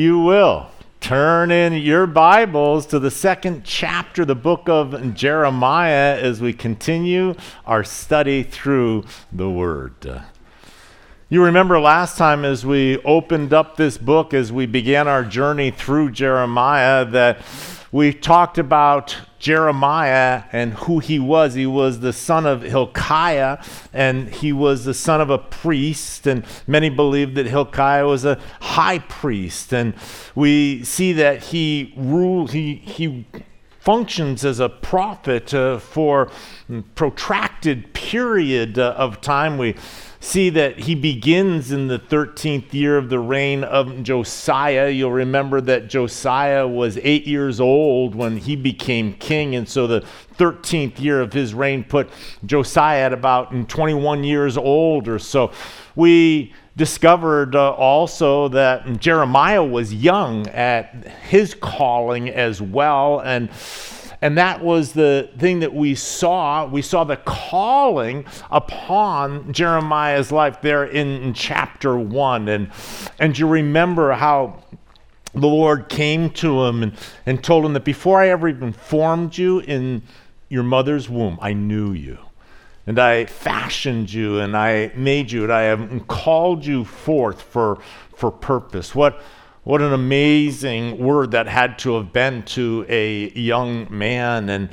you will, turn in your Bibles to the second chapter, the book of Jeremiah, as we continue our study through the Word. You remember last time as we opened up this book, as we began our journey through Jeremiah, that we talked about Jeremiah and who he was. He was the son of Hilkiah, and he was the son of a priest. And many believe that Hilkiah was a high priest. And we see that he ruled, he, he functions as a prophet uh, for protracted period uh, of time. We see that he begins in the 13th year of the reign of Josiah. You'll remember that Josiah was eight years old when he became king, and so the 13th year of his reign put Josiah at about 21 years old or so. We discovered uh, also that Jeremiah was young at his calling as well, and and that was the thing that we saw. We saw the calling upon Jeremiah's life there in, in chapter one. And, and you remember how the Lord came to him and, and told him that before I ever even formed you in your mother's womb, I knew you. And I fashioned you and I made you and I have called you forth for, for purpose. What, what an amazing word that had to have been to a young man. And,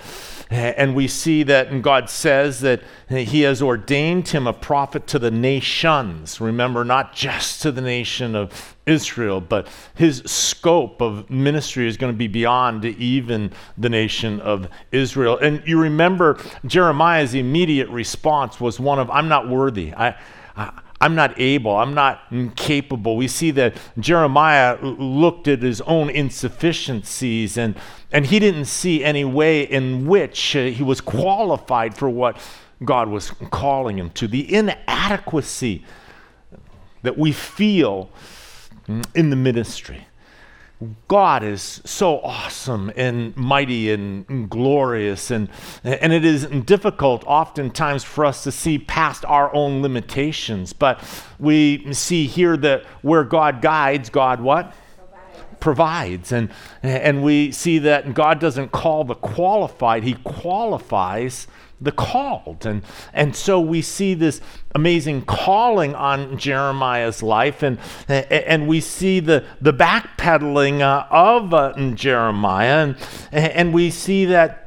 and we see that God says that He has ordained him a prophet to the nations. Remember, not just to the nation of Israel, but his scope of ministry is going to be beyond even the nation of Israel. And you remember Jeremiah's immediate response was one of, I'm not worthy. I, I I'm not able, I'm not capable. We see that Jeremiah looked at his own insufficiencies and, and he didn't see any way in which uh, he was qualified for what God was calling him to. The inadequacy that we feel in the ministry. God is so awesome and mighty and glorious, and, and it is difficult oftentimes for us to see past our own limitations. But we see here that where God guides, God what? provides. And, and we see that God doesn't call the qualified, He qualifies the called. And, and so we see this amazing calling on Jeremiah's life, and, and we see the, the backpedaling uh, of uh, Jeremiah, and, and we see that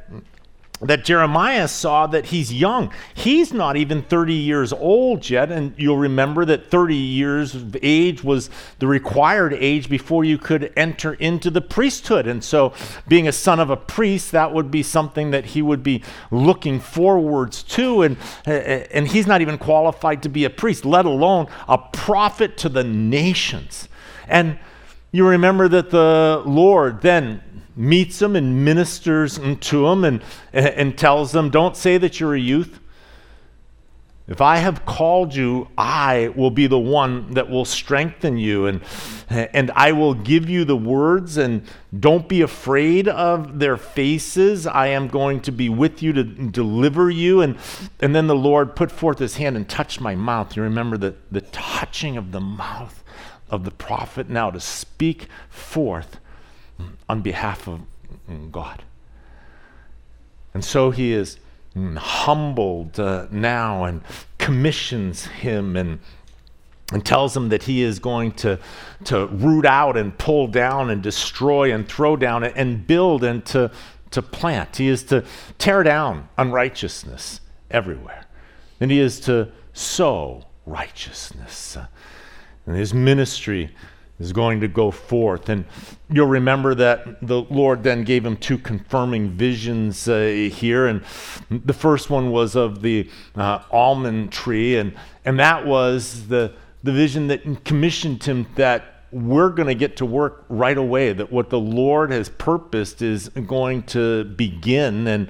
that Jeremiah saw that he's young. He's not even 30 years old yet. And you'll remember that 30 years of age was the required age before you could enter into the priesthood. And so, being a son of a priest, that would be something that he would be looking forwards to. And, and he's not even qualified to be a priest, let alone a prophet to the nations. And you remember that the Lord then meets them and ministers to them and, and tells them, Don't say that you're a youth. If I have called you, I will be the one that will strengthen you, and, and I will give you the words, and don't be afraid of their faces. I am going to be with you to deliver you. And, and then the Lord put forth his hand and touched my mouth. You remember the, the touching of the mouth of the prophet now to speak forth on behalf of God. And so he is humbled uh, now and commissions him and, and tells him that he is going to, to root out and pull down and destroy and throw down and build and to, to plant. He is to tear down unrighteousness everywhere. And he is to sow righteousness. And his ministry is going to go forth. And you'll remember that the Lord then gave him two confirming visions uh, here. And the first one was of the uh, almond tree, and, and that was the, the vision that commissioned him that we're going to get to work right away, that what the Lord has purposed is going to begin. And,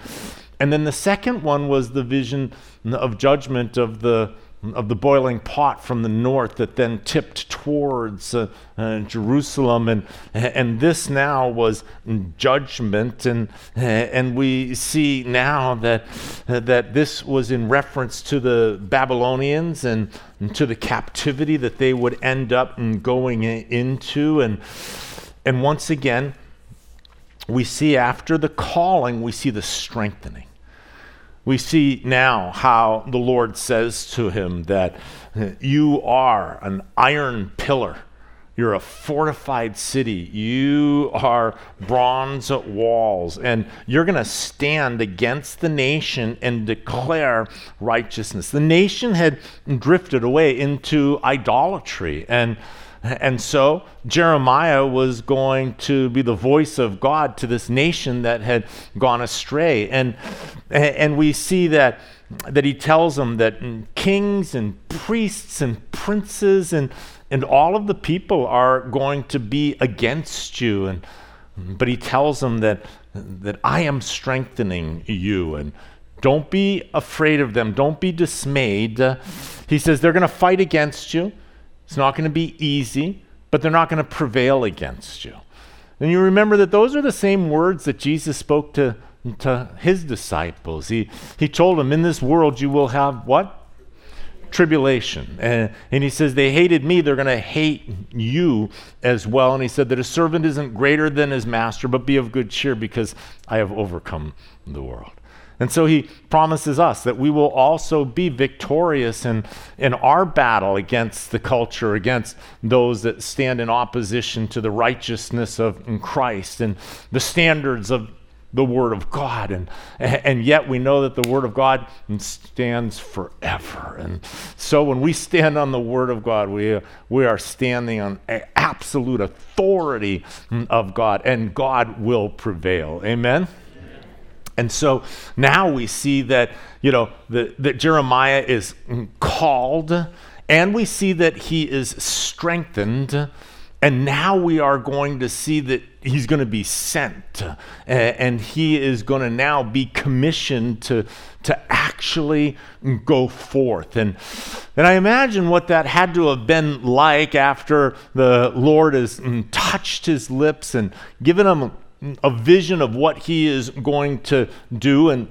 and then the second one was the vision of judgment of the of the boiling pot from the north that then tipped towards uh, uh, Jerusalem. And, and this now was judgment. And, and we see now that, uh, that this was in reference to the Babylonians and, to the captivity that they would end up going into. And And once again, we see after the calling, we see the strengthening. We see now how the Lord says to him that you are an iron pillar. You're a fortified city. You are bronze walls. And you're going to stand against the nation and declare righteousness. The nation had drifted away into idolatry. And and so Jeremiah was going to be the voice of God to this nation that had gone astray. And, and we see that, that he tells them that kings and priests and princes and, and all of the people are going to be against you. And, but he tells them that, that I am strengthening you. And don't be afraid of them, don't be dismayed. he says they're going to fight against you. It's not going to be easy, but they're not going to prevail against you. And you remember that those are the same words that Jesus spoke to, to his disciples. He, he told them, In this world you will have what? Tribulation. And, and he says, They hated me, they're going to hate you as well. And he said that a servant isn't greater than his master, but be of good cheer because I have overcome the world. And so he promises us that we will also be victorious in, in our battle against the culture, against those that stand in opposition to the righteousness of Christ and the standards of the Word of God. And, and yet we know that the Word of God stands forever. And so when we stand on the Word of God, we, we are standing on absolute authority of God, and God will prevail. Amen? And so now we see that, you know, the, that Jeremiah is called and we see that he is strengthened. And now we are going to see that he's going to be sent and he is going to now be commissioned to, to actually go forth. And, and I imagine what that had to have been like after the Lord has mm, touched his lips and given him a vision of what he is going to do and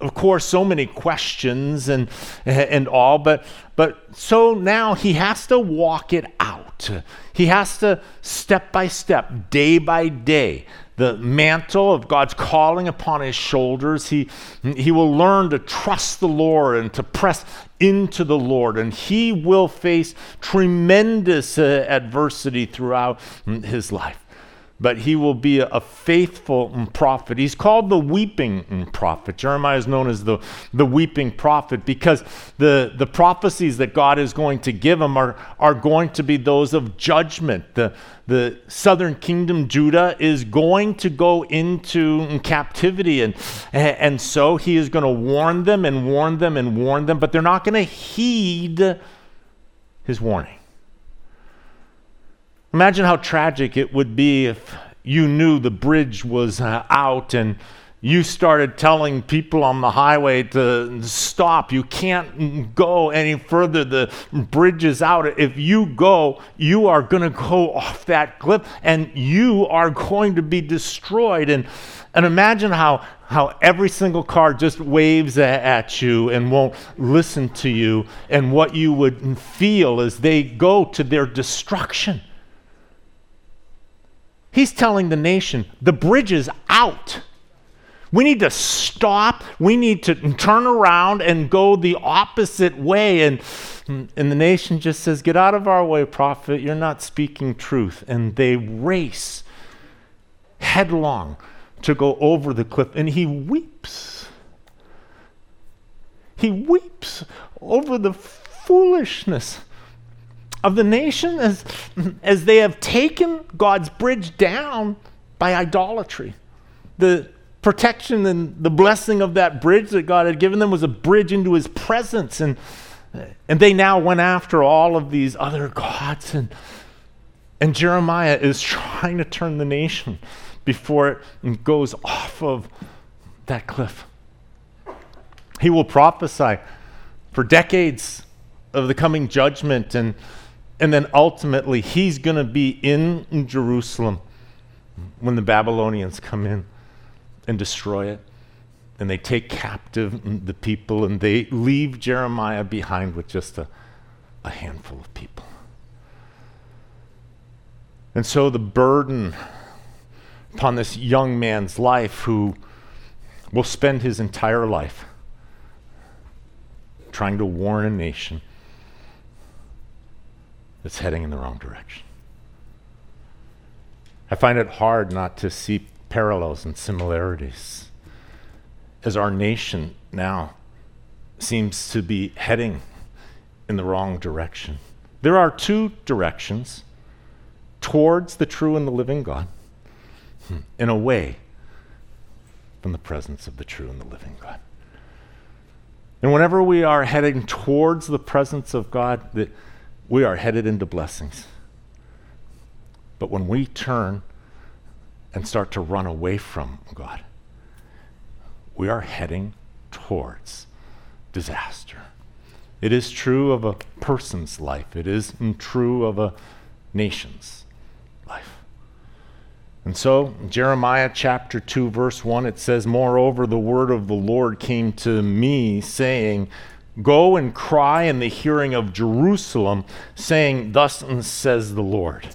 of course so many questions and and all but but so now he has to walk it out. He has to step by step day by day the mantle of God's calling upon his shoulders. He he will learn to trust the Lord and to press into the Lord and he will face tremendous uh, adversity throughout his life but he will be a, faithful prophet. He's called the weeping prophet. Jeremiah is known as the, the weeping prophet because the, the prophecies that God is going to give him are, are going to be those of judgment. The, the southern kingdom, Judah, is going to go into captivity. And, and so he is going to warn them and warn them and warn them, but they're not going to heed his warning. Imagine how tragic it would be if you knew the bridge was uh, out and you started telling people on the highway to stop. You can't go any further. The bridge is out. If you go, you are going to go off that cliff and you are going to be destroyed. And, and imagine how, how every single car just waves at you and won't listen to you, and what you would feel as they go to their destruction. He's telling the nation the bridge is out. We need to stop. We need to turn around and go the opposite way. And, and the nation just says, Get out of our way, prophet. You're not speaking truth. And they race headlong to go over the cliff. And he weeps. He weeps over the foolishness of the nation as, as they have taken God's bridge down by idolatry. The protection and the blessing of that bridge that God had given them was a bridge into his presence. And, and they now went after all of these other gods. And, and Jeremiah is trying to turn the nation before it goes off of that cliff. He will prophesy for decades of the coming judgment and and then ultimately, he's going to be in Jerusalem when the Babylonians come in and destroy it. And they take captive the people and they leave Jeremiah behind with just a, a handful of people. And so the burden upon this young man's life who will spend his entire life trying to warn a nation that's heading in the wrong direction. I find it hard not to see parallels and similarities as our nation now seems to be heading in the wrong direction. There are two directions towards the true and the living God hmm, and away from the presence of the true and the living God. And whenever we are heading towards the presence of God, that we are headed into blessings. But when we turn and start to run away from God, we are heading towards disaster. It is true of a person's life, it is true of a nation's life. And so, Jeremiah chapter 2, verse 1, it says, Moreover, the word of the Lord came to me, saying, Go and cry in the hearing of Jerusalem, saying, Thus says the Lord.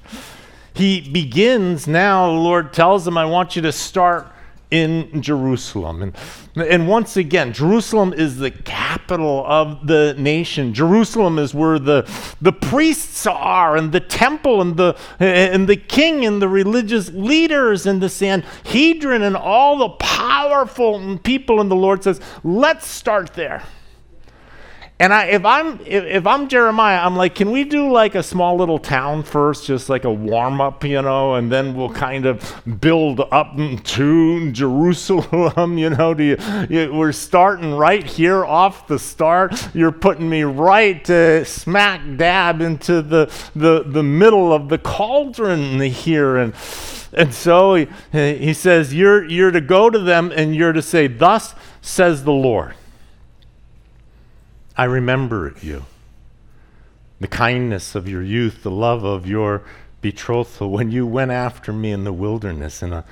He begins now, the Lord tells him, I want you to start in Jerusalem. And, and once again, Jerusalem is the capital of the nation. Jerusalem is where the, the priests are, and the temple, and the, and the king, and the religious leaders, and the Sanhedrin, and all the powerful people. And the Lord says, Let's start there. And I, if I'm if, if, I'm Jeremiah, I'm like, can we do like a small little town first, just like a warm up, you know, and then we'll kind of build up to Jerusalem, you know? Do you, you, we're starting right here off the start. You're putting me right smack dab into the the the middle of the cauldron here, and and so he, he says, you're you're to go to them and you're to say, thus says the Lord. I remember you. The kindness of your youth, the love of your betrothal, when you went after me in the wilderness in a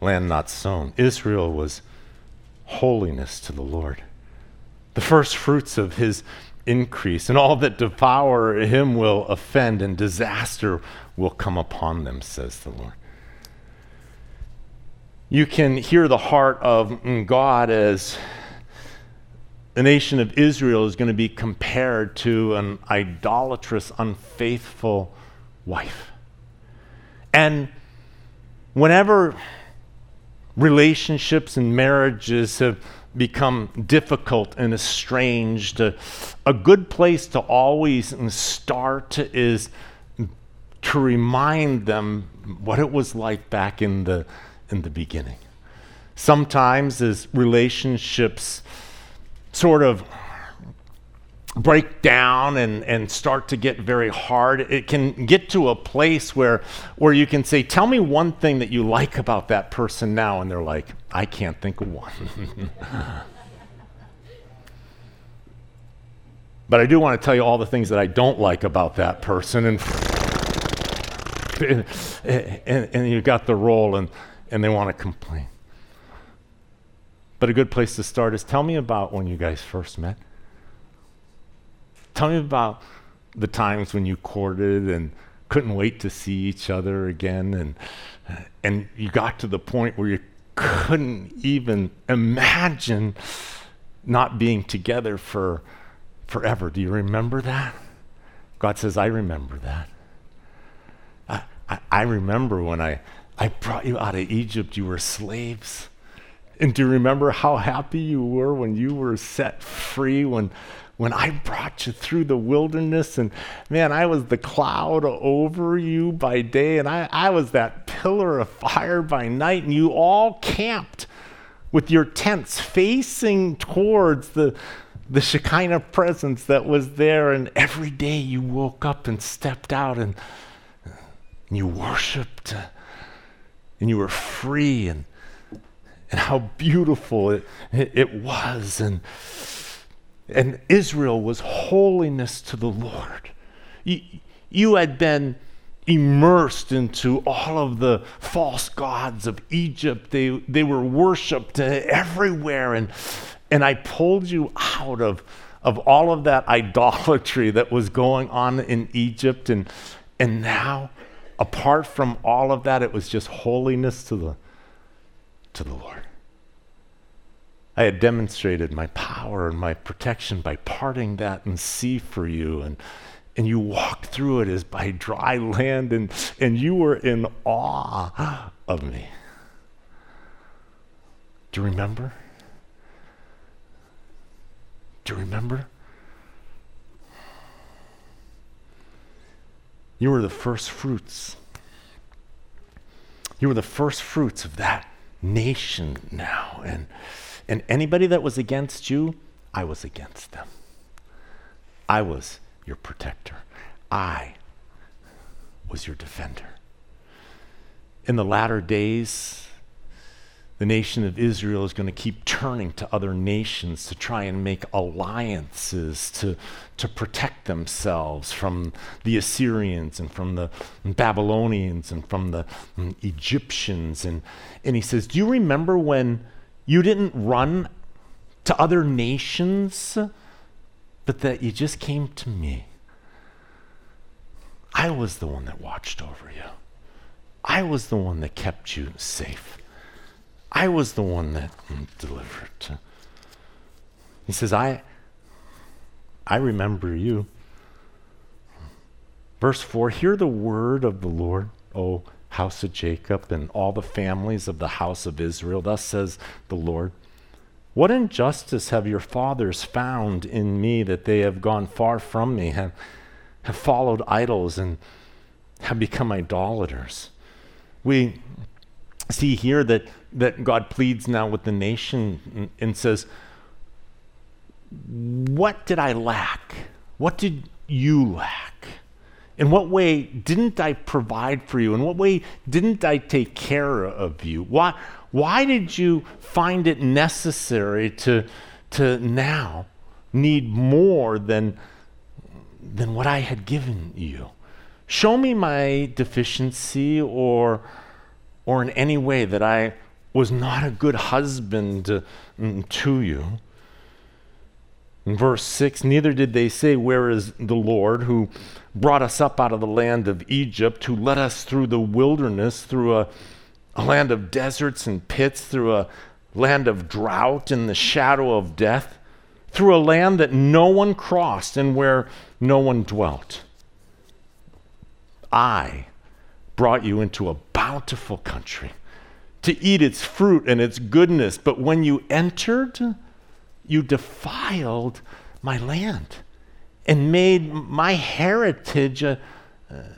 land not sown. Israel was holiness to the Lord. The first fruits of his increase, and all that devour him will offend, and disaster will come upon them, says the Lord. You can hear the heart of God as the nation of Israel is going to be compared to an idolatrous, unfaithful wife. And whenever relationships and marriages have become difficult and estranged, a, a good place to always start is to remind them what it was like back in the, in the beginning. Sometimes as relationships sort of break down and, and start to get very hard, it can get to a place where, where you can say, Tell me one thing that you like about that person now. And they're like, I can't think of one. but I do want to tell you all the things that I don't like about that person. And, and, and you got the role, and, and they want to complain. But a good place to start is tell me about when you guys first met. Tell me about the times when you courted and couldn't wait to see each other again and and you got to the point where you couldn't even imagine not being together for forever. Do you remember that? God says, I remember that. I, I, I remember when I, I brought you out of Egypt, you were slaves. And do you remember how happy you were when you were set free, when, when I brought you through the wilderness? And man, I was the cloud over you by day, and I, I was that pillar of fire by night, and you all camped with your tents facing towards the, the Shekinah presence that was there. And every day you woke up and stepped out and, and you worshiped, uh, and you were free. and and how beautiful it, it, was. And, and Israel was holiness to the Lord. You, you had been immersed into all of the false gods of Egypt. They, they were worshiped everywhere. And, and I pulled you out of, of all of that idolatry that was going on in Egypt. And, and now apart from all of that, it was just holiness to the, to the Lord. I had demonstrated my power and my protection by parting that and sea for you. And, and you walked through it as by dry land, and, and you were in awe of me. Do you remember? Do you remember? You were the first fruits. You were the first fruits of that nation now. And, and anybody that was against you, I was against them. I was your protector. I was your defender. In the latter days, the nation of Israel is going to keep turning to other nations to try and make alliances to, to protect themselves from the Assyrians and from the Babylonians and from the mm, Egyptians. And, and he says, Do you remember when you didn't run to other nations, but that you just came to me? I was the one that watched over you, I was the one that kept you safe. I was the one that delivered. He says, I, I remember you. Verse 4 Hear the word of the Lord, O house of Jacob, and all the families of the house of Israel. Thus says the Lord. What injustice have your fathers found in me that they have gone far from me, have, have followed idols, and have become idolaters? We see here that, that God pleads now with the nation and, says, What did I lack? What did you lack? In what way didn't I provide for you? In what way didn't I take care of you? Why, why did you find it necessary to, to now need more than, than what I had given you? Show me my deficiency or or in any way that I was not a good husband to, mm, you. In verse 6, neither did they say, Where is the Lord who brought us up out of the land of Egypt, who led us through the wilderness, through a, a land of deserts and pits, through a land of drought and the shadow of death, through a land that no one crossed and where no one dwelt. I brought you into a bountiful country to eat its fruit and its goodness. But when you entered, you defiled my land and made my heritage a,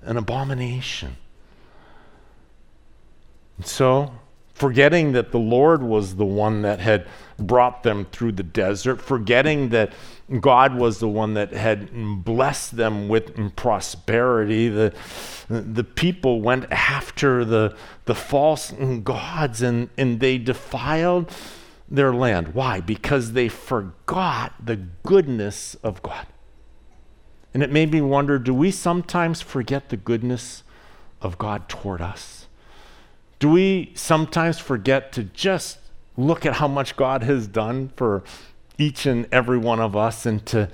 an abomination. And so, forgetting that the Lord was the one that had brought them through the desert, forgetting that God was the one that had blessed them with prosperity. The, the people went after the, the false gods and, and they defiled their land. Why? Because they forgot the goodness of God. And it made me wonder do we sometimes forget the goodness of God toward us? Do we sometimes forget to just look at how much God has done for each and every one of us and to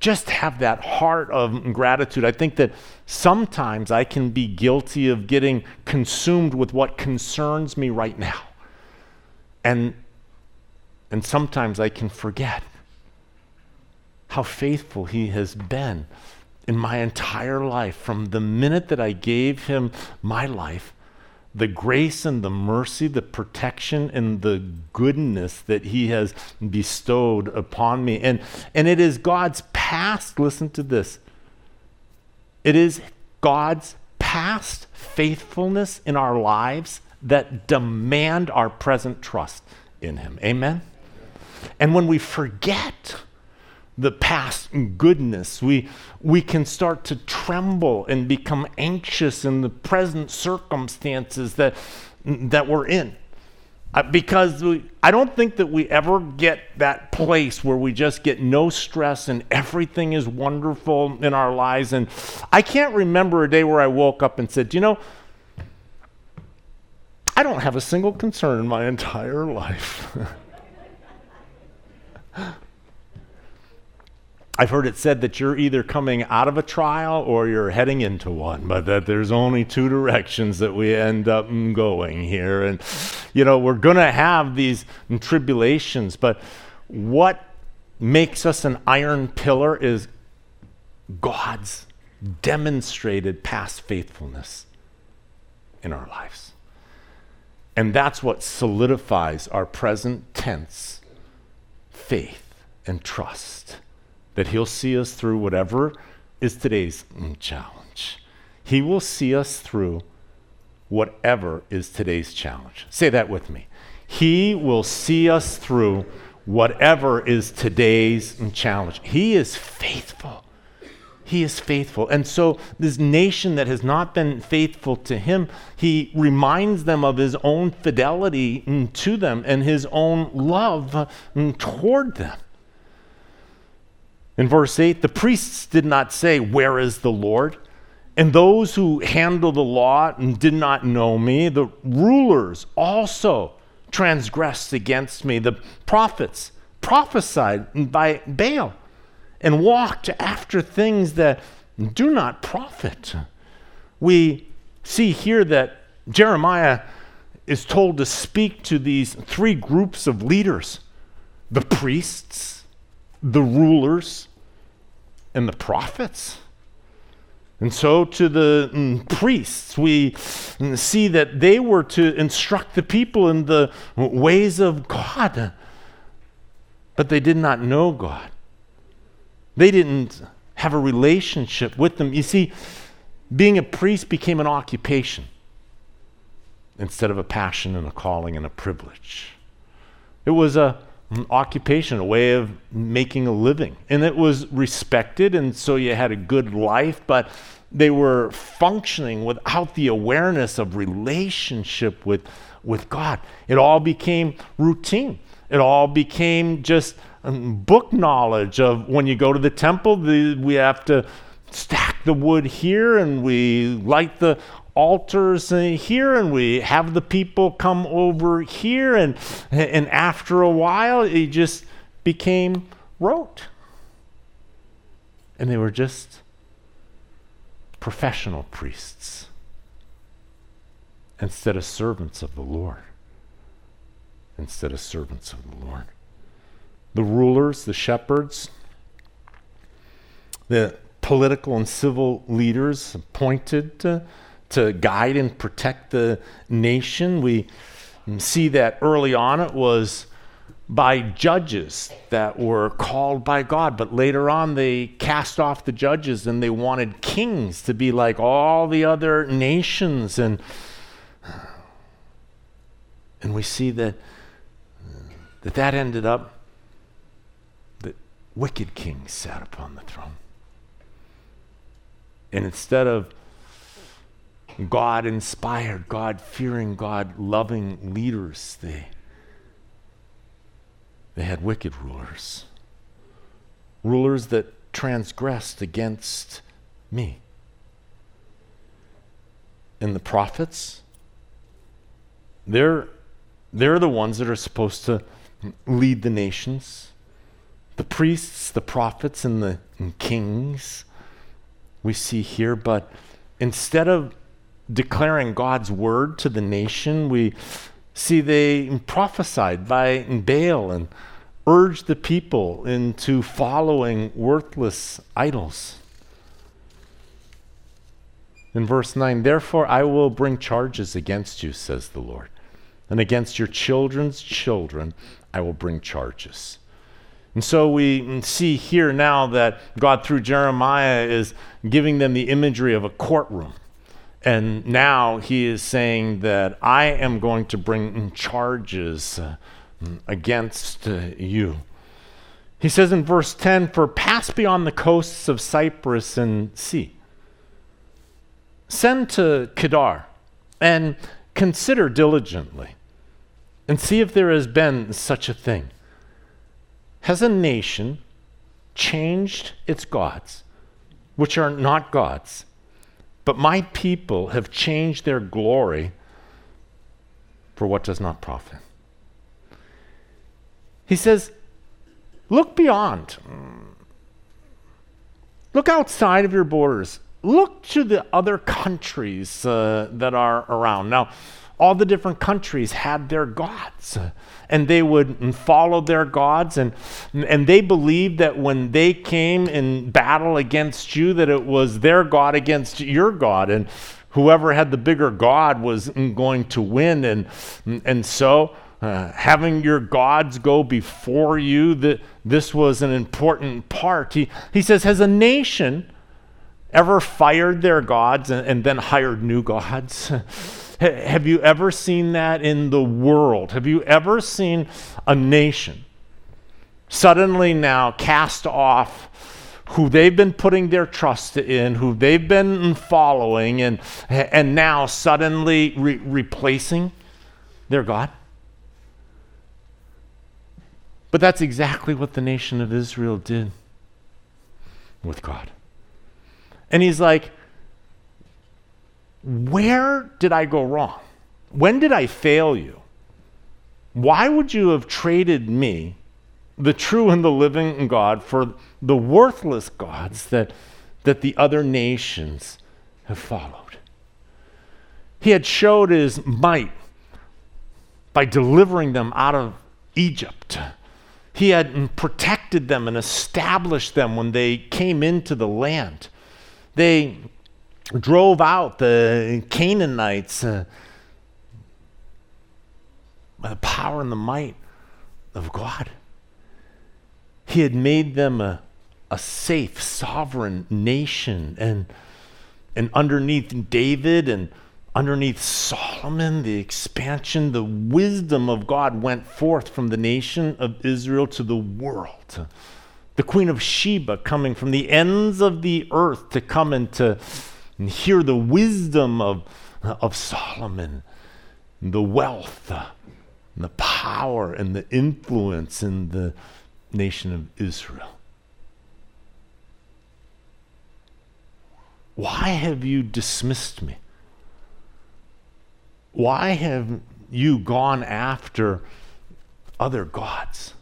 just have that heart of gratitude. I think that sometimes I can be guilty of getting consumed with what concerns me right now. And, and sometimes I can forget how faithful He has been in my entire life from the minute that I gave Him my life the grace and the mercy, the protection and the goodness that He has bestowed upon me. And, and it is God's past, listen to this. It is God's past faithfulness in our lives that demand our present trust in Him. Amen? And when we forget, the past goodness. We, we can start to tremble and become anxious in the present circumstances that, that we're in. Uh, because we, I don't think that we ever get that place where we just get no stress and everything is wonderful in our lives. And I can't remember a day where I woke up and said, you know, I don't have a single concern in my entire life. I've heard it said that you're either coming out of a trial or you're heading into one, but that there's only two directions that we end up going here. And, you know, we're going to have these tribulations, but what makes us an iron pillar is God's demonstrated past faithfulness in our lives. And that's what solidifies our present tense faith and trust that He'll see us through whatever is today's challenge. He will see us through whatever is today's challenge. Say that with me. He will see us through whatever is today's challenge. He is faithful. He is faithful. And so, this nation that has not been faithful to him, he reminds them of his own fidelity to them and his own love toward them. In verse 8, the priests did not say, Where is the Lord? And those who handle the law and did not know me. The rulers also transgressed against me. The prophets prophesied by Baal and walked after things that do not profit. We see here that Jeremiah is told to speak to these three groups of leaders the priests, the rulers, and the prophets. And so, to the mm, priests, we see that they were to instruct the people in the ways of God, but they did not know God. They didn't have a relationship with them. You see, being a priest became an occupation instead of a passion and a calling and a privilege. It was a an occupation, a way of making a living. And it was respected, and so you had a good life, but they were functioning without the awareness of relationship with, with God. It all became routine. It all became just um, book knowledge of when you go to the temple, the, we have to stack the wood here and we light the altars uh, here and we have the people come over here and and after a while it just became rote. And they were just professional priests instead of servants of the Lord. Instead of servants of the Lord. The rulers the shepherds the political and civil leaders appointed to to guide and protect the nation. We see that early on it was by judges that were called by God, but later on they cast off the judges and they wanted kings to be like all the other nations and and we see that that that ended up that wicked kings sat upon the throne. And instead of God inspired, God fearing, God loving leaders. They, they had wicked rulers, rulers that transgressed against me. And the prophets, they're, they're the ones that are supposed to lead the nations. The priests, the prophets, and the and kings we see here, but instead of declaring God's word to the nation. We see they prophesied by Baal and urged the people into following worthless idols. In verse 9, therefore I will bring charges against you, says the Lord, and against your children's children I will bring charges. And so we see here now that God, through Jeremiah, is giving them the imagery of a courtroom. And now he is saying that I am going to bring charges uh, against uh, you. He says in verse 10 For pass beyond the coasts of Cyprus and see. Send to Kedar and consider diligently and see if there has been such a thing. Has a nation changed its gods, which are not gods? But my people have changed their glory for what does not profit. He says, Look beyond. Look outside of your borders. Look to the other countries uh, that are around. Now, all the different countries had their gods and they would follow their gods and and they believed that when they came in battle against you that it was their god against your god and whoever had the bigger god was going to win and and so uh, having your gods go before you that this was an important part. He, he says has a nation ever fired their gods and, and then hired new gods have you ever seen that in the world? Have you ever seen a nation suddenly now cast off who they've been putting their trust in, who they've been following, and, and now suddenly re- replacing their God? But that's exactly what the nation of Israel did with God. And he's like, where did I go wrong? When did I fail you? Why would you have traded me, the true and the living God, for the worthless gods that, that the other nations have followed? He had showed his might by delivering them out of Egypt. He had protected them and established them when they came into the land. They drove out the Canaanites uh, by the power and the might of God. He had made them a, a safe, sovereign nation. And, and underneath David and underneath Solomon, the expansion, the wisdom of God went forth from the nation of Israel to the world. The Queen of Sheba coming from the ends of the earth to come and to and hear the wisdom of, of Solomon, the wealth, and the power, and the influence in the nation of Israel. Why have you dismissed me? Why have you gone after other gods?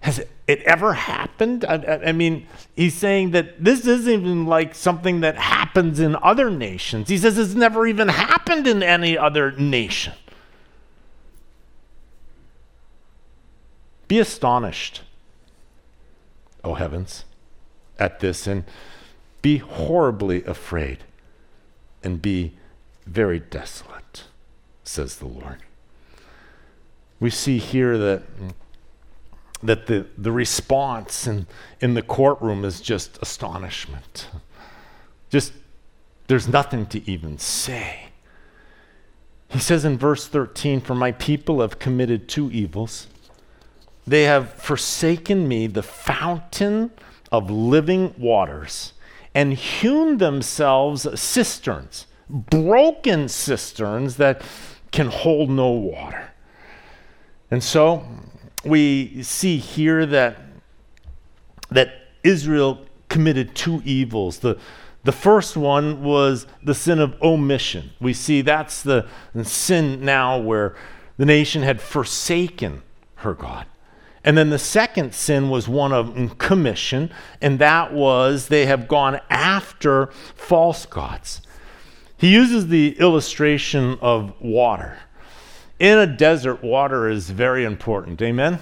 Has it ever happened? I, I, mean, he's saying that this isn't even like something that happens in other nations. He says it's never even happened in any other nation. Be astonished, O heavens, at this, and be horribly afraid, and be very desolate, says the Lord. We see here that that the, the response in, in the courtroom is just astonishment. Just, there's nothing to even say. He says in verse 13, For my people have committed two evils. They have forsaken me, the fountain of living waters, and hewn themselves cisterns, broken cisterns that can hold no water. And so we see here that, that Israel committed two evils. The, the first one was the sin of omission. We see that's the, the sin now where the nation had forsaken her God. And then the second sin was one of commission, and that was they have gone after false gods. He uses the illustration of water in a desert, water is very important. Amen?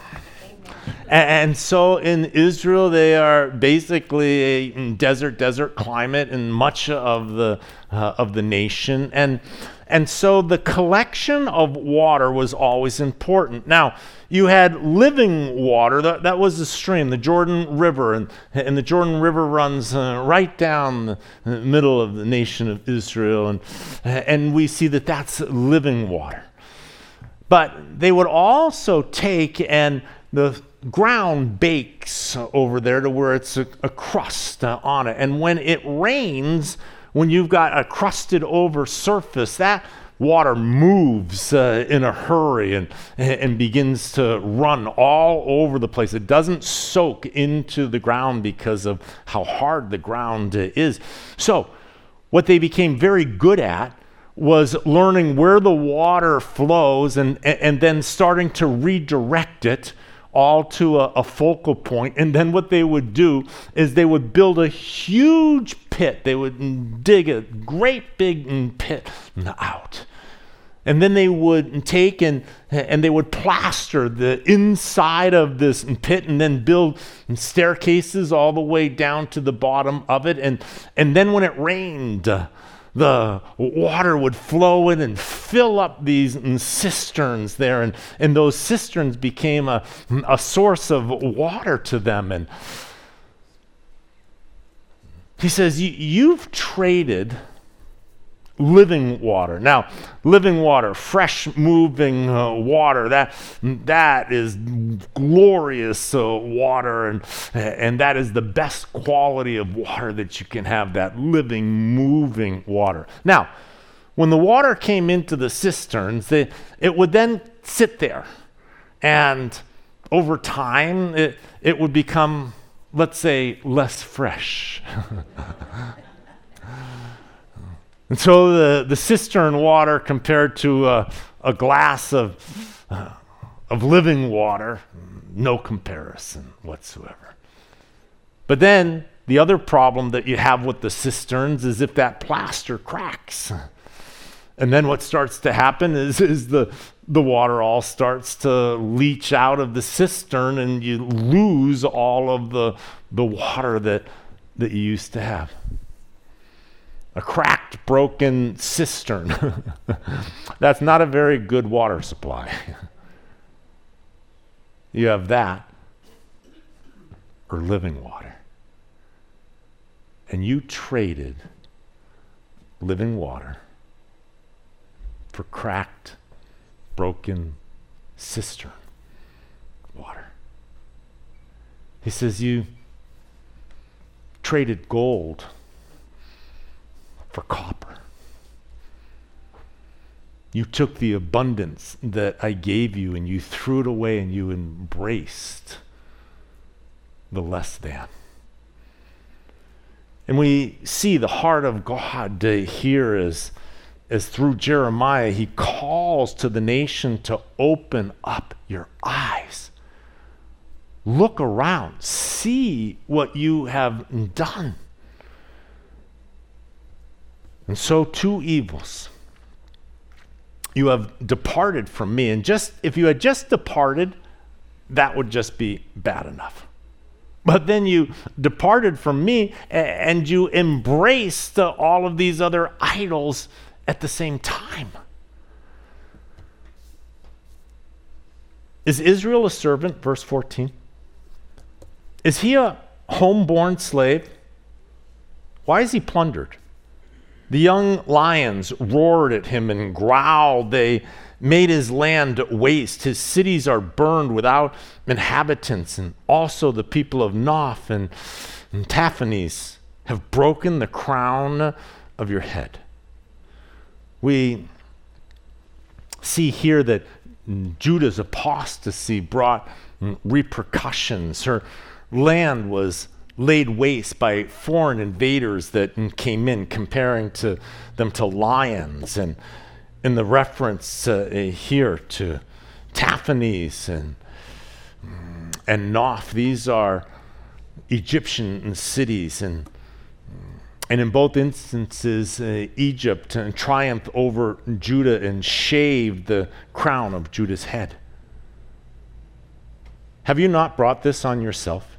And so in Israel, they are basically a desert, desert climate in much of the uh, of the nation, and and so the collection of water was always important. Now you had living water that, that was the stream, the Jordan River, and and the Jordan River runs uh, right down the middle of the nation of Israel, and and we see that that's living water. But they would also take and the ground bakes over there to where it's a, a crust on it. And when it rains, when you've got a crusted over surface, that water moves uh, in a hurry and, and begins to run all over the place. It doesn't soak into the ground because of how hard the ground is. So, what they became very good at was learning where the water flows and, and then starting to redirect it all to a, a focal point. And then what they would do is they would build a huge pit. They would dig a great big pit out. And then they would take and, and they would plaster the inside of this pit and then build staircases all the way down to the bottom of it. And, and then when it rained, the water would flow in and fill up these cisterns there. And, and those cisterns became a, a source of water to them. And he says, You've traded living water. Now, living water, fresh moving uh, water, that, that is glorious uh, water, and, and that is the best quality of water that you can have, that living, moving water. Now, when the water came into the cisterns, it would then sit there. And over time, it, it would become, let's say, less fresh. And so the, the cistern water compared to a, a glass of, uh, of living water, no comparison whatsoever. But then the other problem that you have with the cisterns is if that plaster cracks. And then what starts to happen is, is the, the water all starts to leach out of the cistern and you lose all of the, the water that, that you used to have a cracked, broken cistern. That's not a very good water supply. you have that or living water. And you traded living water for cracked, broken cistern water. He says, You traded gold for copper. You took the abundance that I gave you and you threw it away and you embraced the less than. And we see the heart of God here as, as through Jeremiah, he calls to the nation to open up your eyes. Look around, see what you have done. And so, two evils. You have departed from me. And just if you had just departed, that would just be bad enough. But then you departed from me and you embraced all of these other idols at the same time. Is Israel a servant? Verse 14. Is he a homeborn slave? Why is he plundered? The young lions roared at him and growled. They made his land waste. His cities are burned without inhabitants. And also the people of Noph and, and Tahpanhes have broken the crown of your head. We see here that Judah's apostasy brought repercussions. Her land was laid waste by foreign invaders that came in, comparing to them to lions. And in the reference uh, here to Tahpanhes and, and Noph, these are Egyptian cities. And, and in both instances, uh, Egypt uh, triumphed over Judah and shaved the crown of Judah's head. Have you not brought this on yourself?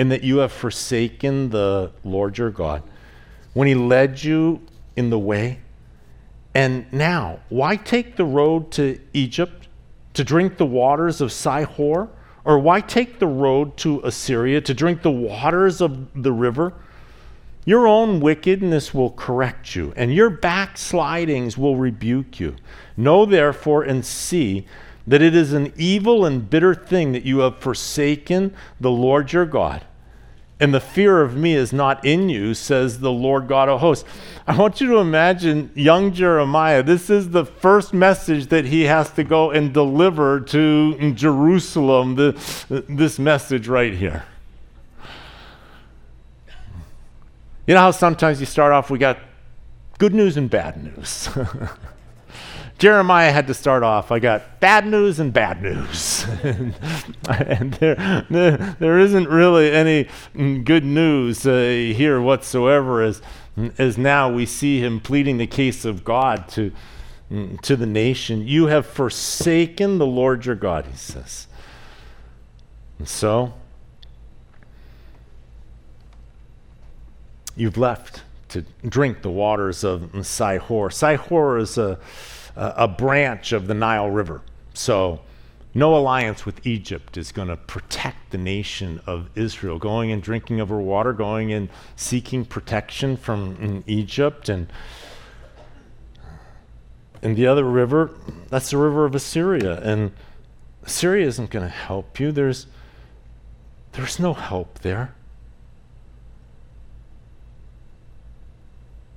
In that you have forsaken the Lord your God when he led you in the way. And now, why take the road to Egypt to drink the waters of Sihor? Or why take the road to Assyria to drink the waters of the river? Your own wickedness will correct you, and your backslidings will rebuke you. Know therefore and see that it is an evil and bitter thing that you have forsaken the Lord your God and the fear of me is not in you, says the Lord God of hosts. I want you to imagine young Jeremiah. This is the first message that he has to go and deliver to Jerusalem, the, this message right here. You know how sometimes you start off, we got good news and bad news. Jeremiah had to start off. I got bad news and bad news. and there, there, there isn't really any mm, good news uh, here whatsoever, as, mm, as now we see him pleading the case of God to, mm, to the nation. You have forsaken the Lord your God, he says. And so, you've left to drink the waters of Sihor. Sihor is a a branch of the Nile River. So, no alliance with Egypt is going to protect the nation of Israel. Going and drinking of her water, going and seeking protection from Egypt. And, and the other river, that's the river of Assyria. And Assyria isn't going to help you. There's, there's no help there.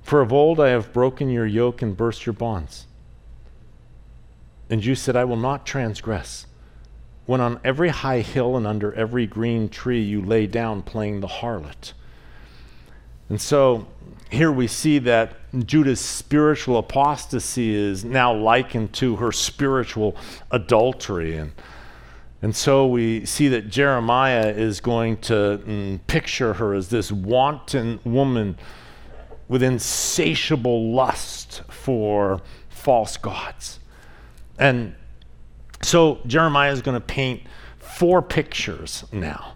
For of old I have broken your yoke and burst your bonds. And you said, I will not transgress. When on every high hill and under every green tree you lay down playing the harlot. And so here we see that Judah's spiritual apostasy is now likened to her spiritual adultery. And, and so we see that Jeremiah is going to mm, picture her as this wanton woman with insatiable lust for false gods. And so Jeremiah is going to paint four pictures now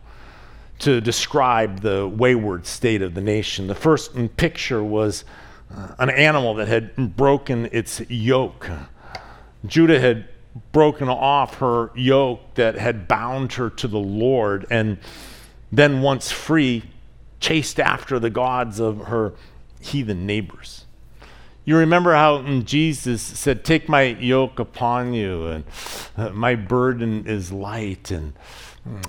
to describe the wayward state of the nation. The first picture was uh, an animal that had broken its yoke. Judah had broken off her yoke that had bound her to the Lord, and then, once free, chased after the gods of her heathen neighbors. You remember how mm, Jesus said, Take my yoke upon you, and uh, my burden is light. And, mm,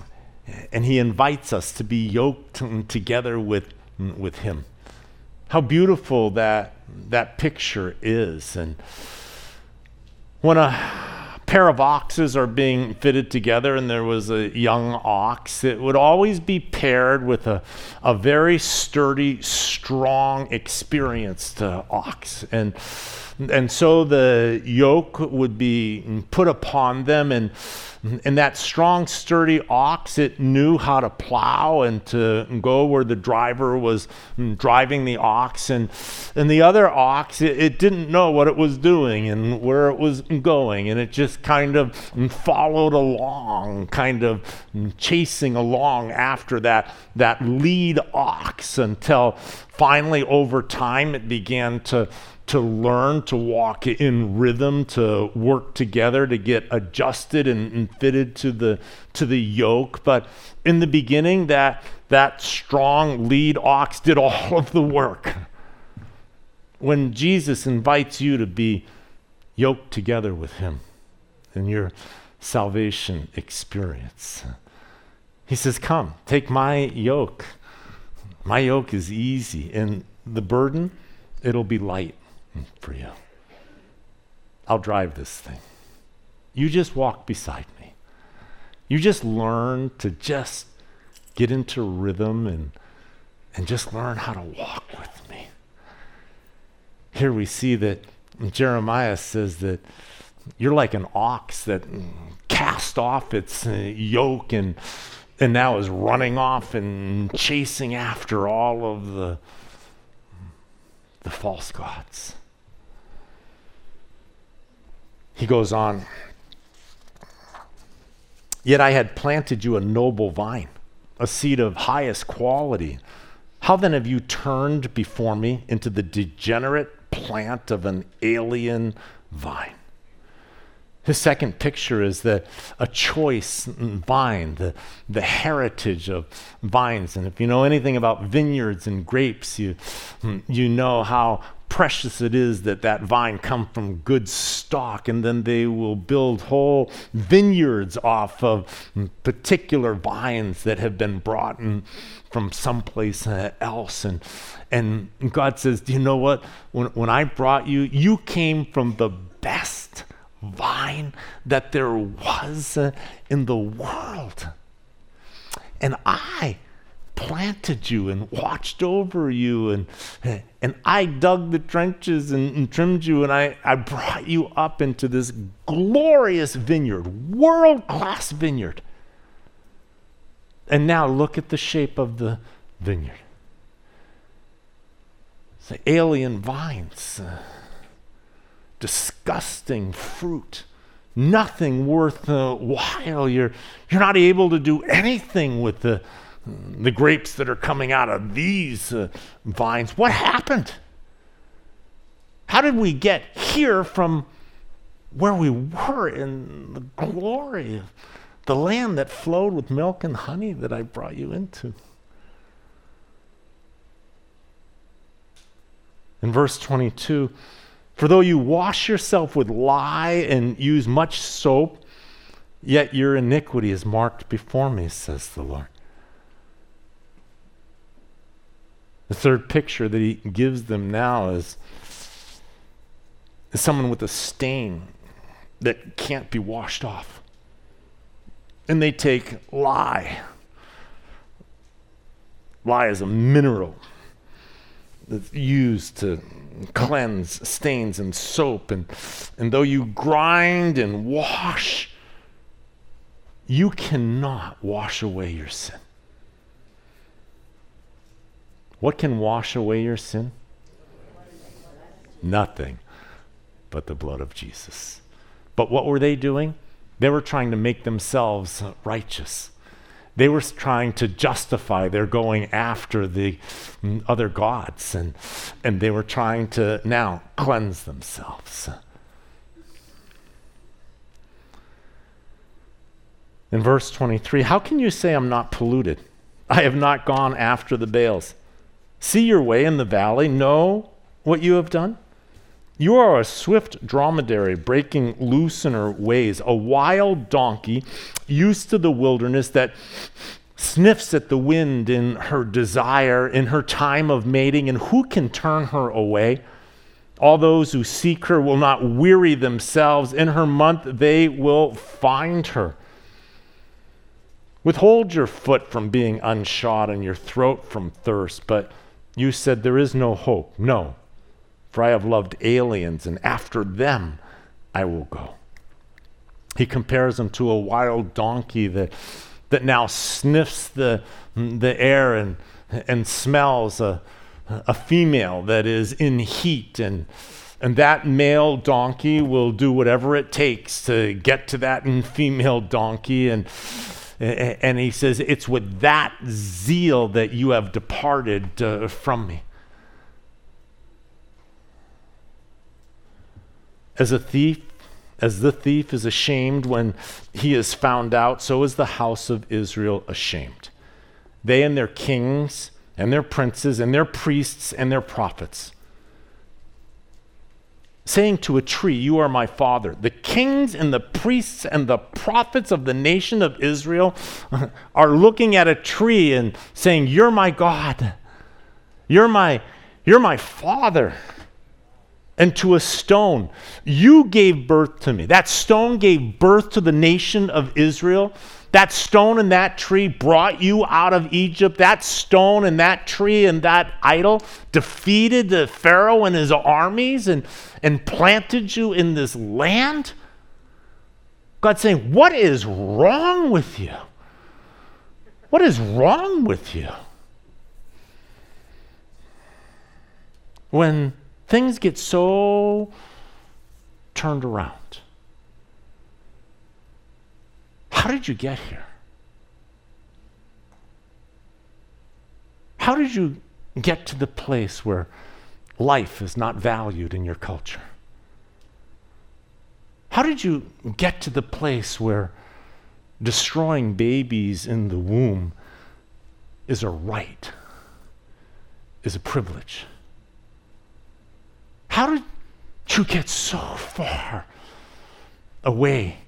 and he invites us to be yoked mm, together with, with him. How beautiful that, that picture is. And when a pair of oxes are being fitted together and there was a young ox, it would always be paired with a, a very sturdy, strong, experienced uh, ox. And and so the yoke would be put upon them, and, and that strong, sturdy ox, it knew how to plow and to go where the driver was driving the ox. And, and the other ox, it, it didn't know what it was doing and where it was going. And it just kind of followed along, kind of chasing along after that, that lead ox until finally, over time, it began to to learn to walk in rhythm, to work together, to get adjusted and, and, fitted to the to the yoke. But in the beginning, that that strong lead ox did all of the work. When Jesus invites you to be yoked together with him in your salvation experience, he says, Come, take my yoke. My yoke is easy, and the burden, it'll be light for you. I'll drive this thing. You just walk beside me. You just learn to just get into rhythm and, and just learn how to walk with me. Here we see that Jeremiah says that you're like an ox that cast off its uh, yoke and, and now is running off and chasing after all of the, the false gods. He goes on, Yet I had planted you a noble vine, a seed of highest quality. How then have you turned before me into the degenerate plant of an alien vine? His second picture is the, a choice vine, the, the heritage of vines. And if you know anything about vineyards and grapes, you, you know how precious it is that that vine come from good stock and then they will build whole vineyards off of particular vines that have been brought in from someplace uh, else and and god says do you know what when, when i brought you you came from the best vine that there was uh, in the world and i planted you and watched over you and and I dug the trenches and, and, trimmed you and I, I brought you up into this glorious vineyard, world-class vineyard. And now look at the shape of the vineyard. It's the alien vines, uh, disgusting fruit nothing worth the while. You're, you're not able to do anything with the, the grapes that are coming out of these uh, vines. What happened? How did we get here from where we were in the glory of the land that flowed with milk and honey that I brought you into? In verse 22, for though you wash yourself with lye and use much soap, yet your iniquity is marked before me, says the Lord. The third picture that he gives them now is, is someone with a stain that can't be washed off. And they take lye. Lye is a mineral that's used to cleanse stains and soap. And, and though you grind and wash, you cannot wash away your sin. What can wash away your sin? Nothing but the blood of Jesus. But what were they doing? They were trying to make themselves righteous. They were trying to justify their going after the other gods, and, and they were trying to now cleanse themselves. In verse 23, how can you say I'm not polluted? I have not gone after the Baals. See your way in the valley, know what you have done? You are a swift dromedary breaking loose in her ways, a wild donkey used to the wilderness that sniffs at the wind in her desire, in her time of mating, and who can turn her away? All those who seek her will not weary themselves. In her month, they will find her. Withhold your foot from being unshod and your throat from thirst. But you said, There is no hope. No, for I have loved aliens, and after them I will go. He compares them to a wild donkey that, that now sniffs the, the air and, and smells a, a female that is in heat. And and that male donkey will do whatever it takes to get to that female donkey. And and he says it's with that zeal that you have departed uh, from me As a thief, as the thief is ashamed when he is found out, so is the house of Israel ashamed. They and their kings and their princes and their priests and their prophets. Saying to a tree, You are my father. The kings and the priests and the prophets of the nation of Israel are looking at a tree and saying, You're my God. You're my, you're my father and to a stone. You gave birth to me. That stone gave birth to the nation of Israel. That stone and that tree brought you out of Egypt. That stone and that tree and that idol defeated the Pharaoh and his armies and, and planted you in this land. God's saying, What is wrong with you? What is wrong with you? When Things get so turned around. How did you get here? How did you get to the place where life is not valued in your culture? How did you get to the place where destroying babies in the womb is a right, is a privilege? How did you get so far away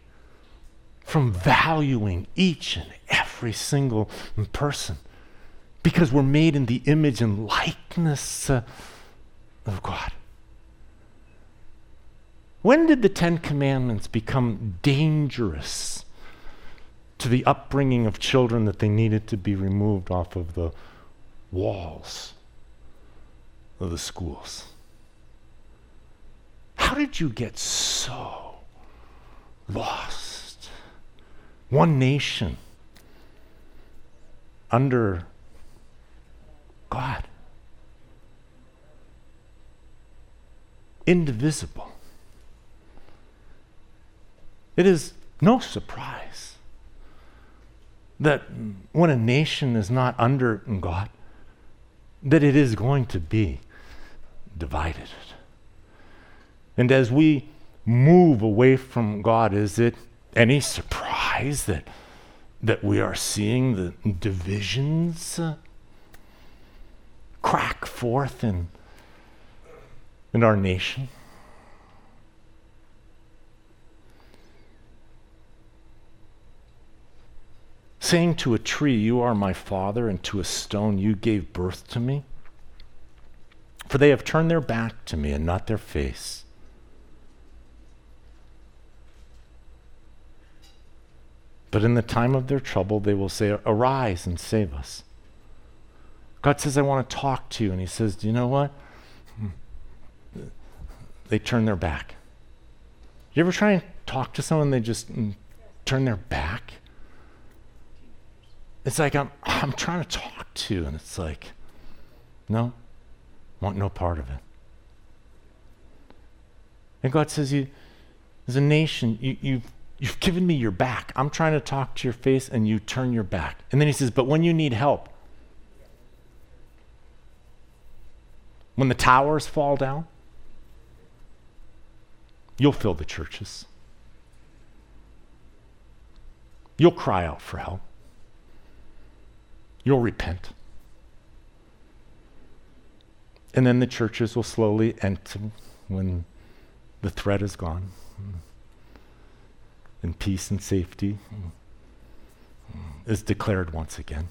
from valuing each and every single person? Because we're made in the image and likeness uh, of God. When did the Ten Commandments become dangerous to the upbringing of children that they needed to be removed off of the walls of the schools. How did you get so lost? One nation under God, indivisible. It is no surprise that when a nation is not under God, that it is going to be divided. And as we move away from God, is it any surprise that, that we are seeing the divisions uh, crack forth in, in our nation? saying to a tree, You are my father, and to a stone, You gave birth to me? For they have turned their back to me and not their face. But in the time of their trouble, they will say, Arise and save us. God says, I want to talk to you. And He says, Do you know what? They turn their back. You ever try and talk to someone, and they just mm, turn their back? It's like I'm, I'm trying to talk to, and it's like, no, want no part of it. And God says, you, as a nation, you, you've, you've given me your back. I'm trying to talk to your face, and you turn your back. And then he says, but when you need help, when the towers fall down, you'll fill the churches. You'll cry out for help you'll repent. And then the churches will slowly enter when the threat is gone, and peace and safety is declared once again.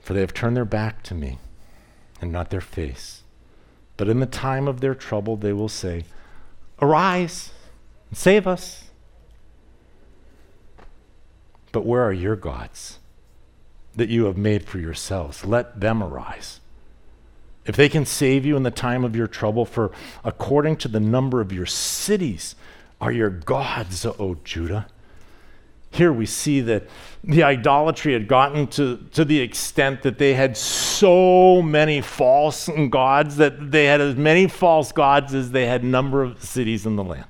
For they have turned their back to me and not their face. But in the time of their trouble, they will say, Arise and Save us. But where are your gods that you have made for yourselves? Let them arise. If they can save you in the time of your trouble, for according to the number of your cities are your gods, O Judah. Here we see that the idolatry had gotten to, to the extent that they had so many false gods that they had as many false gods as they had number of cities in the land.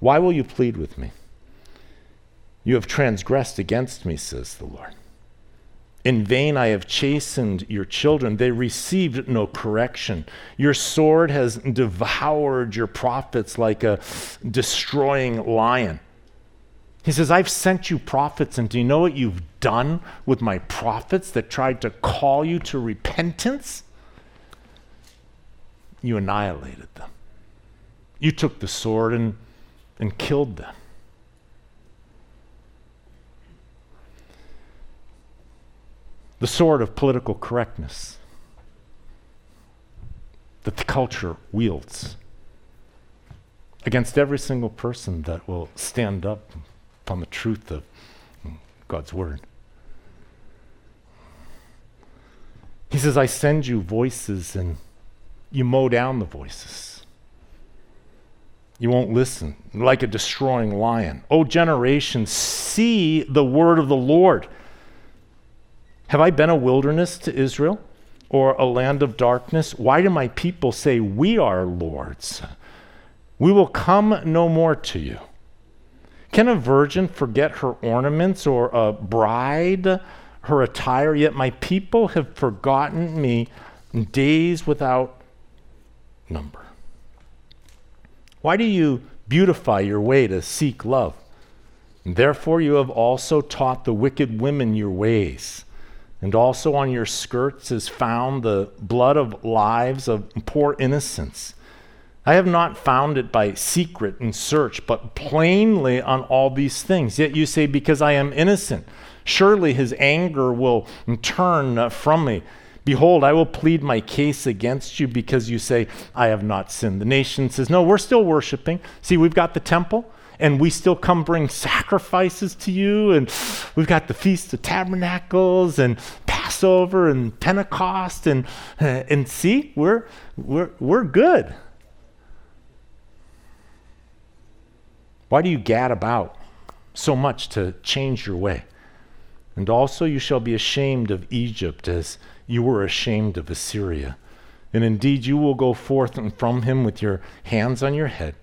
Why will you plead with me? You have transgressed against me, says the Lord. In vain I have chastened your children. They received no correction. Your sword has devoured your prophets like a destroying lion. He says, I've sent you prophets, and do you know what you've done with my prophets that tried to call you to repentance? You annihilated them. You took the sword and and killed them. The sword of political correctness that the culture wields against every single person that will stand up on the truth of God's word. He says, I send you voices and you mow down the voices. You won't listen, like a destroying lion. O generation, see the word of the Lord. Have I been a wilderness to Israel or a land of darkness? Why do my people say, We are lords? We will come no more to you. Can a virgin forget her ornaments or a bride her attire? Yet my people have forgotten me days without number. Why do you beautify your way to seek love? Therefore, you have also taught the wicked women your ways. And also on your skirts is found the blood of lives of poor innocents. I have not found it by secret and search, but plainly on all these things. Yet you say, Because I am innocent, surely his anger will turn from me Behold, I will plead my case against you because you say, I have not sinned. The nation says, No, we're still worshiping. See, we've got the temple and we still come bring sacrifices to you. And we've got the Feast of Tabernacles and Passover and Pentecost. And, uh, and see, we're, we're, we're good. Why do you gad about so much to change your way? And also you shall be ashamed of Egypt as you were ashamed of Assyria. And indeed you will go forth and from him with your hands on your head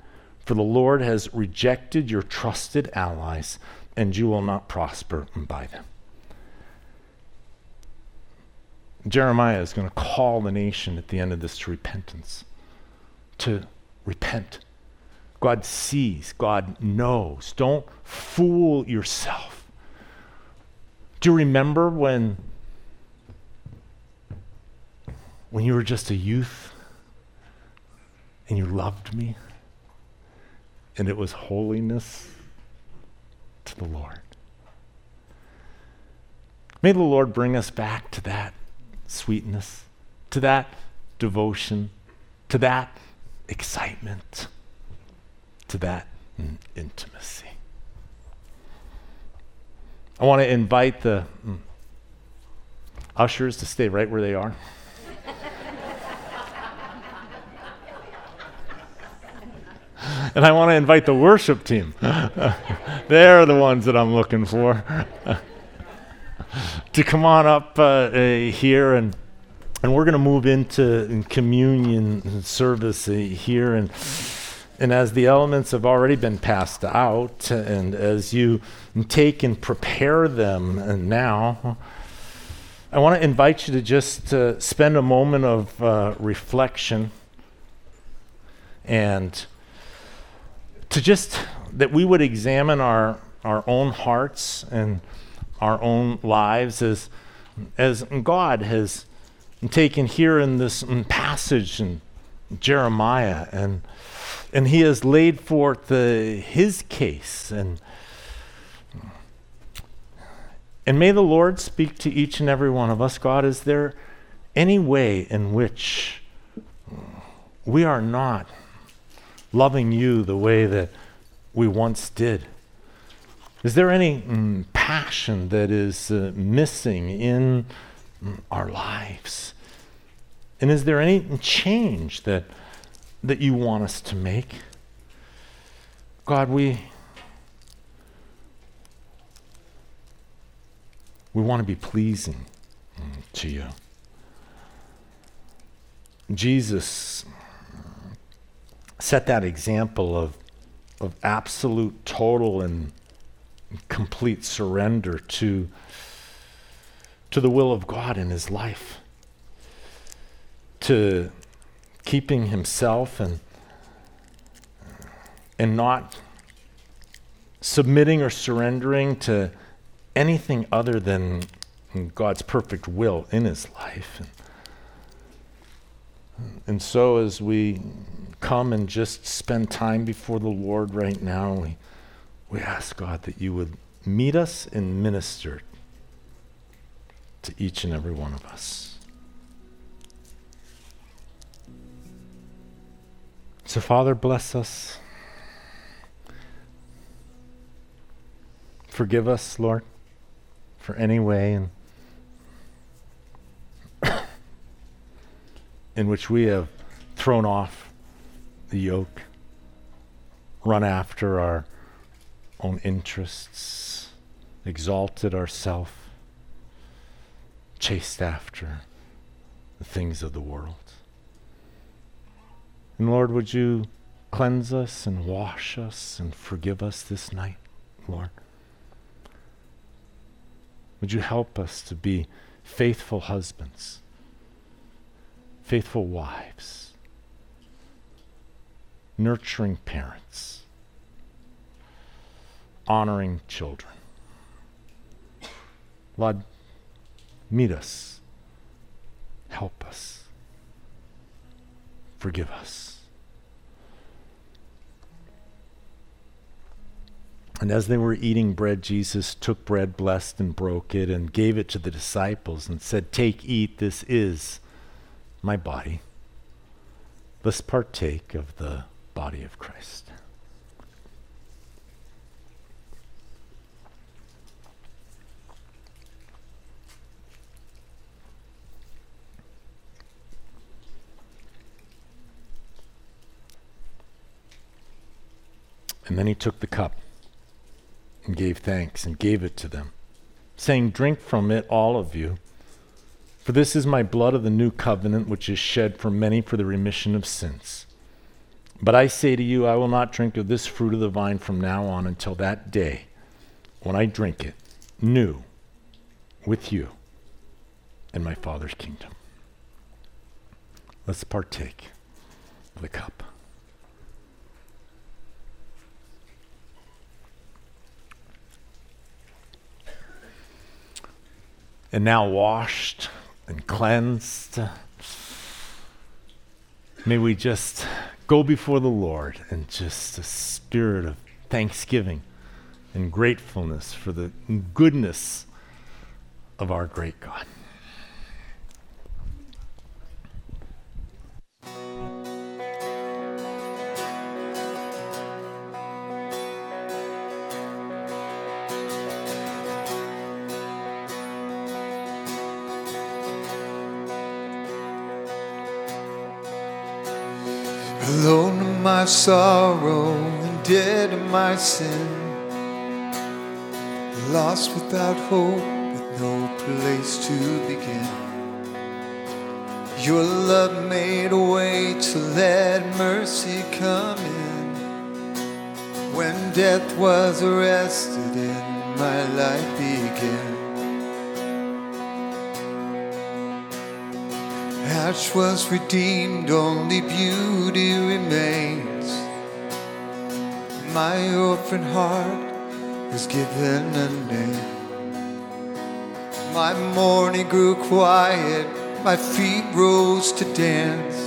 for the Lord has rejected your trusted allies, and you will not prosper by them. Jeremiah is going to call the nation at the end of this to repentance, to repent. God sees, God knows. Don't fool yourself. Do you remember when when you were just a youth and you loved me? And it was holiness to the Lord. May the Lord bring us back to that sweetness, to that devotion, to that excitement, to that intimacy. I want to invite the mm, ushers to stay right where they are. And I want to invite the worship team. They're the ones that I'm looking for to come on up uh, uh, here and and we're going to move into communion service uh, here and and as the elements have already been passed out and as you take and prepare them and now I want to invite you to just uh, spend a moment of uh, reflection and to just that we would examine our, our own hearts and our own lives as, as God has taken here in this passage in Jeremiah and and he has laid forth the, his case and and may the Lord speak to each and every one of us. God, is there any way in which we are not loving you the way that we once did? Is there any mm, passion that is uh, missing in mm, our lives? And is there any change that, that you want us to make? God, we, we want to be pleasing mm, to you. Jesus set that example of, of absolute, total, and complete surrender to, to the will of God in his life, to keeping himself and, and not submitting or surrendering to anything other than God's perfect will in his life. And, and so, as we come and just spend time before the Lord right now. We, we ask God that you would meet us and minister to each and every one of us. So, Father, bless us. Forgive us, Lord, for any way in, in which we have thrown off the yoke, run after our own interests, exalted ourself, chased after the things of the world. And Lord, would you cleanse us and wash us and forgive us this night, Lord? Would you help us to be faithful husbands, faithful wives? Nurturing parents, honoring children. Lord, meet us, help us, forgive us. And as they were eating bread, Jesus took bread, blessed and broke it, and gave it to the disciples and said, Take, eat, this is my body. Let's partake of the body of Christ. And then he took the cup and gave thanks and gave it to them, saying, Drink from it, all of you. For this is my blood of the new covenant, which is shed for many for the remission of sins. But I say to you, I will not drink of this fruit of the vine from now on until that day when I drink it new with you in my Father's kingdom. Let's partake of the cup. and now washed and cleansed. May we just go before the Lord and just a spirit of thanksgiving and gratefulness for the goodness of our great God. Alone in my sorrow and dead in my sin. Lost without hope, with no place to begin. Your love made a way to let mercy come in. When death was arrested and my life began. Ash was redeemed, only beauty remains. My orphan heart was given a name. My mourning grew quiet, my feet rose to dance.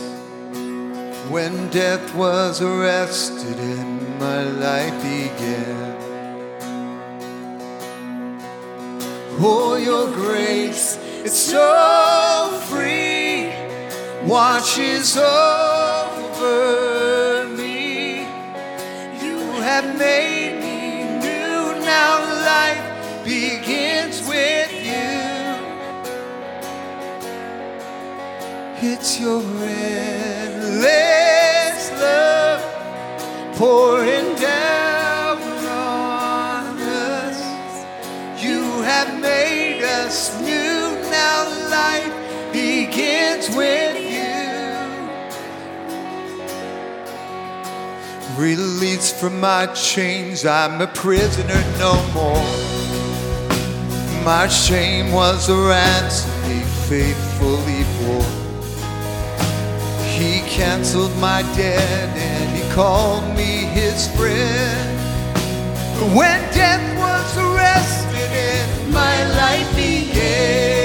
When death was arrested and my life began. Oh, your grace, it's so free washes over me. You have made me new. Now life begins with you. It's your endless love pouring down on us. You have made us new. Now life begins with Released from my chains, I'm a prisoner no more. My shame was a ransom he faithfully bore. He canceled my debt and he called me his friend. When death was arrested and my life began.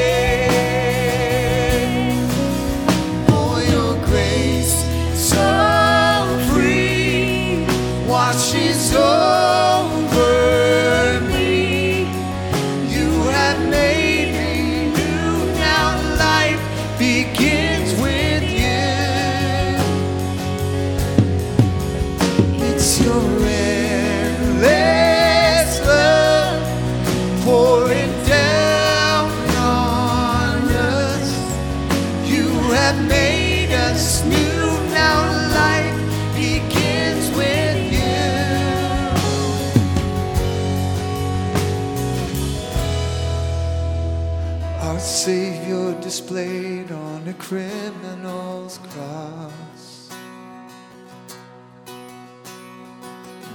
Criminal's cross.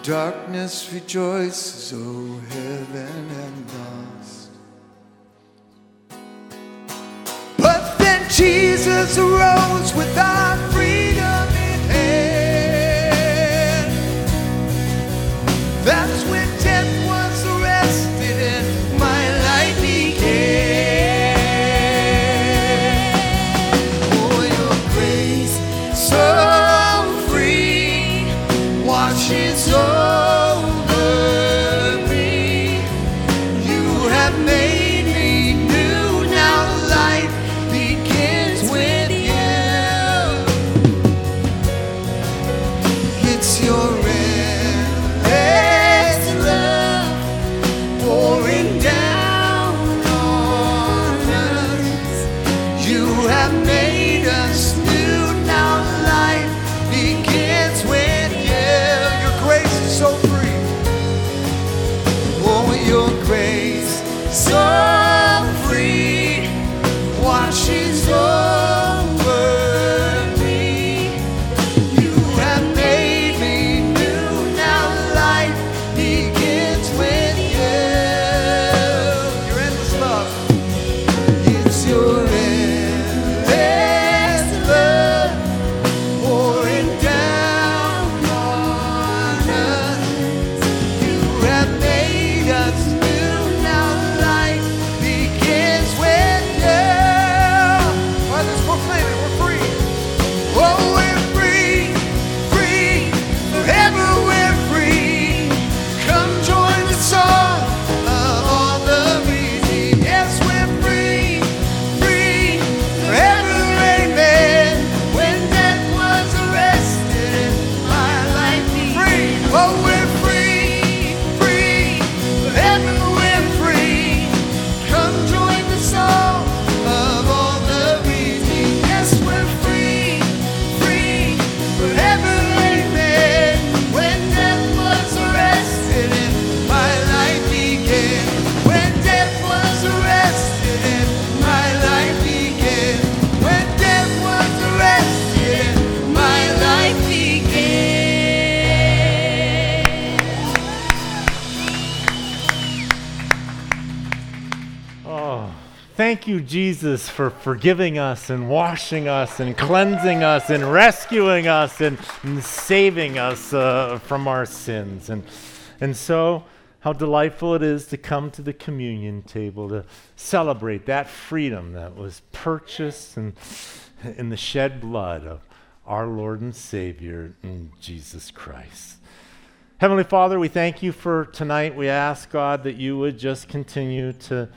Darkness rejoices, oh heaven and lost. But then Jesus arose with our freedom Jesus, for forgiving us and washing us and cleansing us and rescuing us and, and saving us uh, from our sins. And, and so, how delightful it is to come to the communion table to celebrate that freedom that was purchased in, in the shed blood of our Lord and Savior, Jesus Christ. Heavenly Father, we thank you for tonight. We ask, God, that you would just continue to,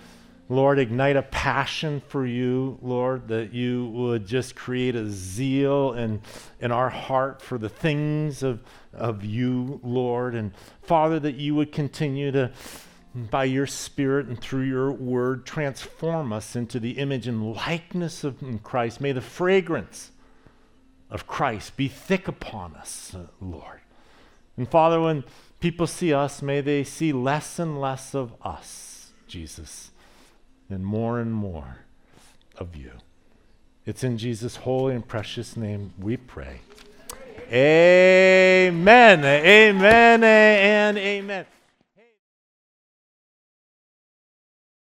Lord, ignite a passion for you, Lord, that you would just create a zeal in, in our heart for the things of, of you, Lord. And Father, that you would continue to, by your Spirit and through your word, transform us into the image and likeness of Christ. May the fragrance of Christ be thick upon us, uh, Lord. And Father, when people see us, may they see less and less of us, Jesus, and more and more of you. It's in Jesus' holy and precious name we pray. Amen. Amen and amen.